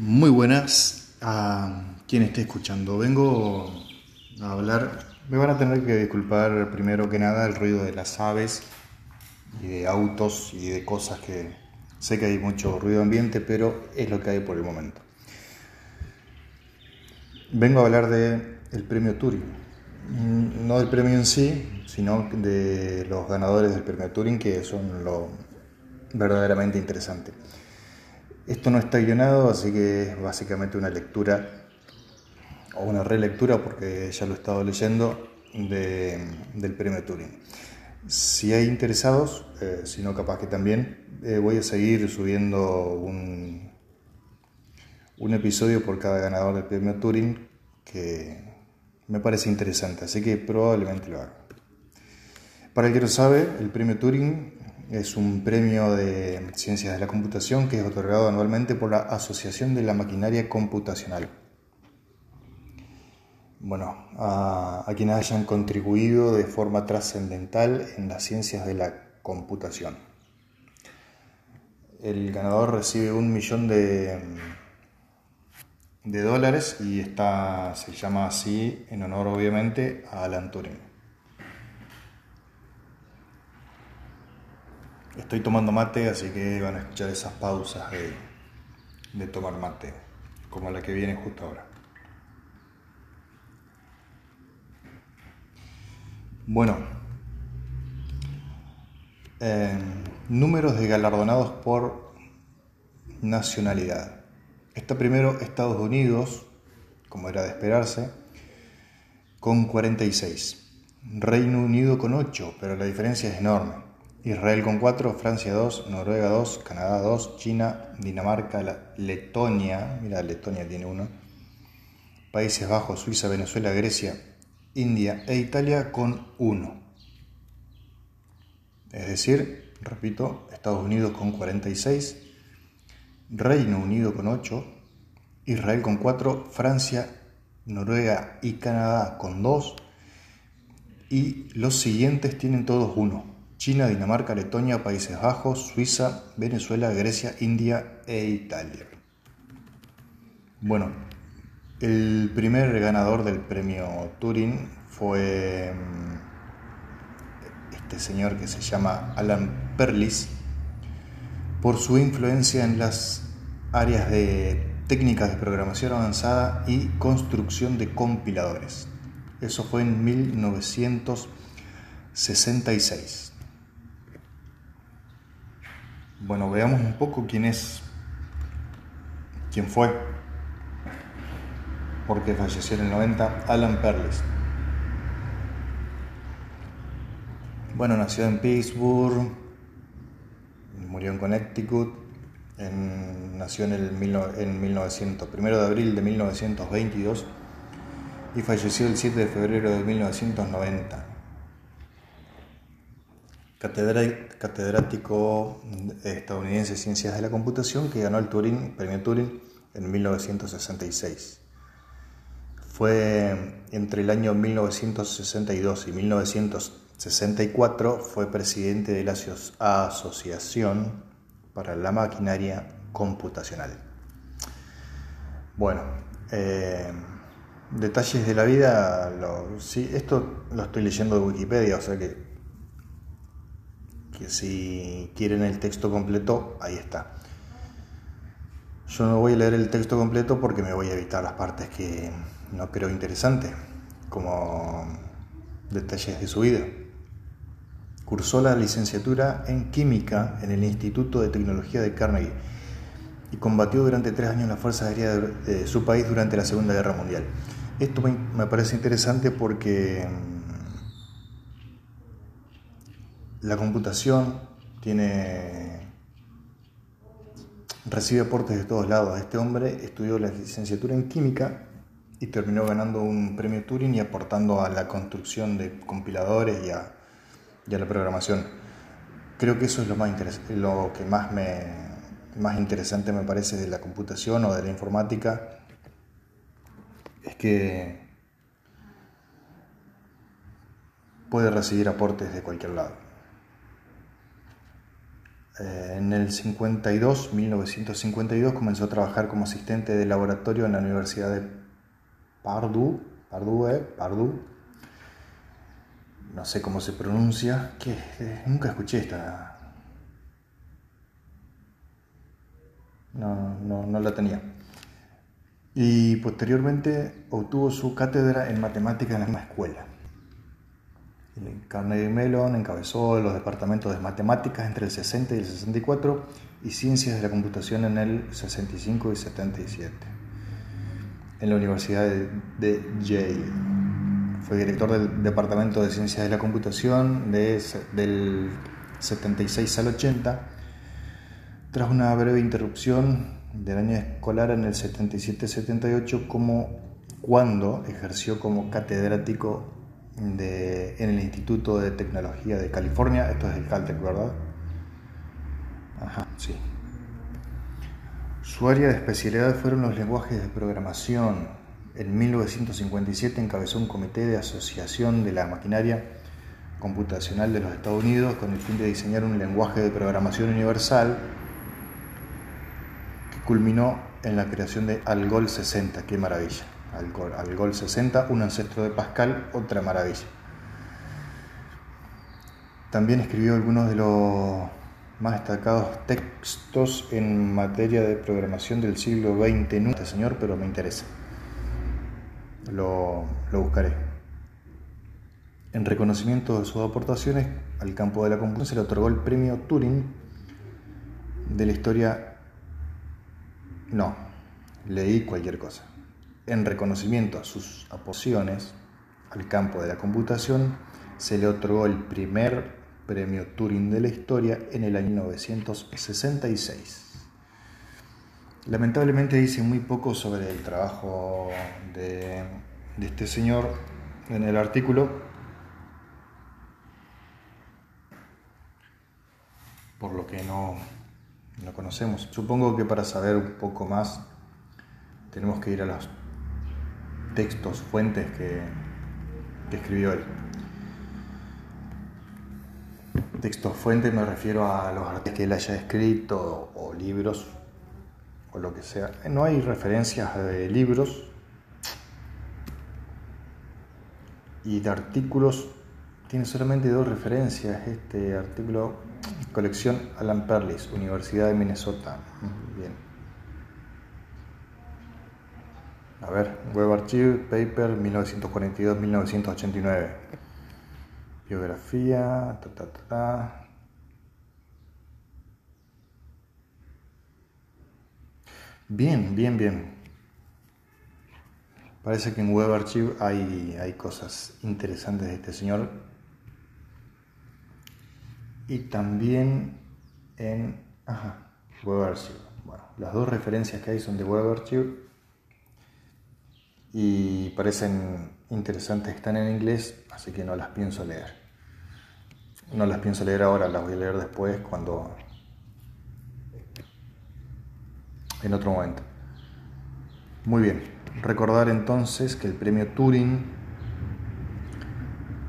Muy buenas a quien esté escuchando. Vengo a hablar, me van a tener que disculpar primero que nada el ruido de las aves y de autos y de cosas que sé que hay mucho ruido ambiente, pero es lo que hay por el momento. Vengo a hablar del el premio Turing, no del premio en sí, sino de los ganadores del premio Turing, que son lo verdaderamente interesante. Esto no está guionado, así que es básicamente una lectura o una relectura, porque ya lo he estado leyendo, del premio Turing. Si hay interesados, eh, si no capaz que también, eh, voy a seguir subiendo un, un episodio por cada ganador del premio Turing que me parece interesante, así que probablemente lo haga. Para el que no sabe, el premio Turing es un premio de ciencias de la computación que es otorgado anualmente por la Asociación de la Maquinaria Computacional. Bueno, a, quienes hayan contribuido de forma trascendental en las ciencias de la computación. El ganador recibe un millón de, de dólares y está, se llama así en honor obviamente a Alan Turing. Estoy tomando mate, así que van a escuchar esas pausas de, tomar mate, como la que viene justo ahora. Bueno, em, números de galardonados por nacionalidad. Está primero Estados Unidos, como era de esperarse, con 46. Reino Unido con 8, pero la diferencia es enorme. Israel con 4, Francia 2, Noruega 2, Canadá 2, China, Dinamarca, Letonia, mira, Letonia tiene uno, Países Bajos, Suiza, Venezuela, Grecia, India e Italia con 1. Es decir, repito, Estados Unidos con 46, Reino Unido con 8, Israel con 4, Francia, Noruega y Canadá con 2 y los siguientes tienen todos 1. China, Dinamarca, Letonia, Países Bajos, Suiza, Venezuela, Grecia, India e Italia. Bueno, el primer ganador del premio Turing fue mm, este señor que se llama Alan Perlis por su influencia en las áreas de técnicas de programación avanzada y construcción de compiladores. Eso fue en 1966. Bueno, veamos un poco quién es, quién fue, porque falleció en el 90, Alan Perlis. Bueno, nació en Pittsburgh, murió en Connecticut, nació en, el, en 1900, primero de abril de 1922 y falleció el 7 de febrero de 1990 catedrático estadounidense de Ciencias de la Computación que ganó el Turing, premio Turing en 1966. Fue entre el año 1962 y 1964 fue presidente de la Asociación para la Maquinaria Computacional. Bueno, eh, detalles de la vida, sí, esto lo estoy leyendo de Wikipedia, o sea que que si quieren el texto completo, ahí está. Yo no voy a leer el texto completo porque me voy a evitar las partes que no creo interesantes, como detalles de su vida. Cursó la licenciatura en química en el Instituto de Tecnología de Carnegie y combatió durante tres años en las Fuerzas Aéreas de su país durante la Segunda Guerra Mundial. Esto me parece interesante porque la computación tiene recibe aportes de todos lados. Este hombre estudió la licenciatura en química y terminó ganando un premio Turing y aportando a la construcción de compiladores y a, la programación. Creo que eso es lo, más lo que más, me, más interesante me parece de la computación o de la informática, es que puede recibir aportes de cualquier lado. Eh, en el 52, 1952, comenzó a trabajar como asistente de laboratorio en la Universidad de Pardue, Pardue, Pardue. No sé cómo se pronuncia, que eh, nunca escuché esta. No, no, no la tenía. Y posteriormente obtuvo su cátedra en matemática en la misma escuela. Carnegie Mellon encabezó los departamentos de matemáticas entre el 60 y el 64 y ciencias de la computación en el 65 y 77. En la Universidad de Yale. Fue director del Departamento de Ciencias de la Computación de, del 76 al 80. Tras una breve interrupción del año escolar en el 77-78, como cuando ejerció como catedrático en el Instituto de Tecnología de California. Esto es el Caltech, ¿verdad? Ajá, sí. Su área de especialidad fueron los lenguajes de programación. En 1957 encabezó un comité de asociación de la maquinaria computacional de los Estados Unidos con el fin de diseñar un lenguaje de programación universal que culminó en la creación de Algol 60. ¡Qué maravilla! Al gol, 60, un ancestro de Pascal, otra maravilla. También escribió algunos de los más destacados textos en materia de programación del siglo XX. No este señor, pero me interesa. Lo, lo buscaré. En reconocimiento de sus aportaciones al campo de la computación se le otorgó el premio Turing de la historia. No, leí cualquier cosa en reconocimiento a sus aportaciones al campo de la computación, se le otorgó el primer premio Turing de la historia en el año 1966. Lamentablemente dice muy poco sobre el trabajo de, este señor en el artículo, por lo que no, no conocemos. Supongo que para saber un poco más tenemos que ir a los textos, fuentes que, escribió él. Textos fuentes me refiero a los artículos que él haya escrito o libros o lo que sea. No hay referencias de libros y de artículos. Tiene solamente dos referencias. Este artículo, colección Alan Perlis, Universidad de Minnesota. Bien. A ver, Web Archive, Paper 1942-1989. Biografía, ta, ta, ta, Bien, bien, bien. Parece que en Web Archive hay, hay cosas interesantes de este señor. Y también en ajá, Web Archive. Bueno, las dos referencias que hay son de Web Archive y parecen interesantes, están en inglés, así que no las pienso leer. No las pienso leer ahora, las voy a leer después cuando... en otro momento. Muy bien, recordar entonces que el premio Turing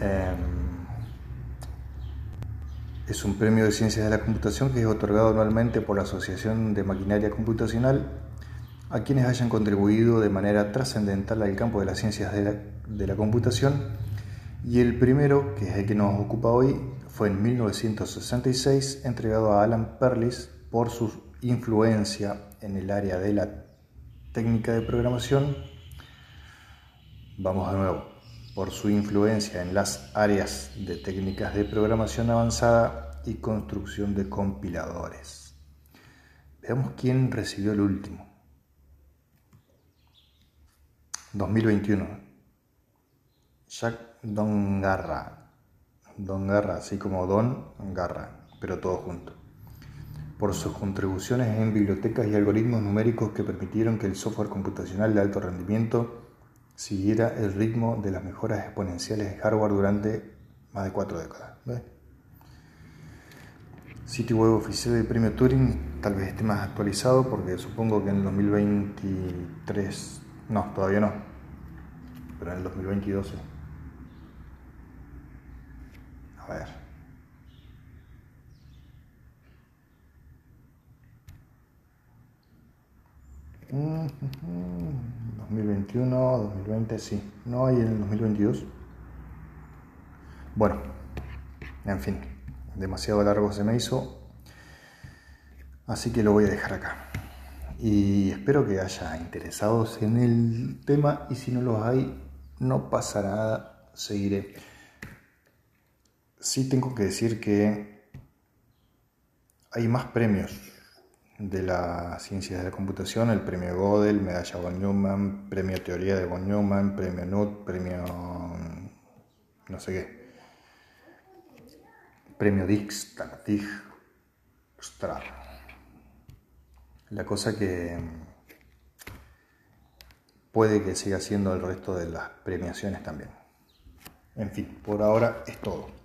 em, es un premio de ciencias de la computación que es otorgado anualmente por la Asociación de Maquinaria Computacional a quienes hayan contribuido de manera trascendental al campo de las ciencias de la, computación y el primero, que es el que nos ocupa hoy, fue en 1966 entregado a Alan Perlis por su influencia en el área de la técnica de programación. Vamos de nuevo, por su influencia en las áreas de técnicas de programación avanzada y construcción de compiladores. Veamos quién recibió el último. 2021. Jack Don Garra. Don Garra, así como Don Garra, pero todo junto. Por sus contribuciones en bibliotecas y algoritmos numéricos que permitieron que el software computacional de alto rendimiento siguiera el ritmo de las mejoras exponenciales de hardware durante más de cuatro décadas. Sitio web oficial del premio Turing tal vez esté más actualizado porque supongo que en el 2023 no, todavía no. Pero en el 2022 sí. A ver. Mm, 2021, 2020, sí. No hay en el 2022. Bueno, en fin, demasiado largo se me hizo. Así que lo voy a dejar acá. Y espero que haya interesados en el tema y si no los hay, no pasa nada, seguiré. Sí tengo que decir que hay más premios de la ciencia de la computación, el premio Gödel, medalla von Neumann, premio Teoría de von Neumann, premio NUT, premio no sé qué, premio Dix, Dig, La cosa que puede que siga siendo el resto de las premiaciones también. En fin, por ahora es todo.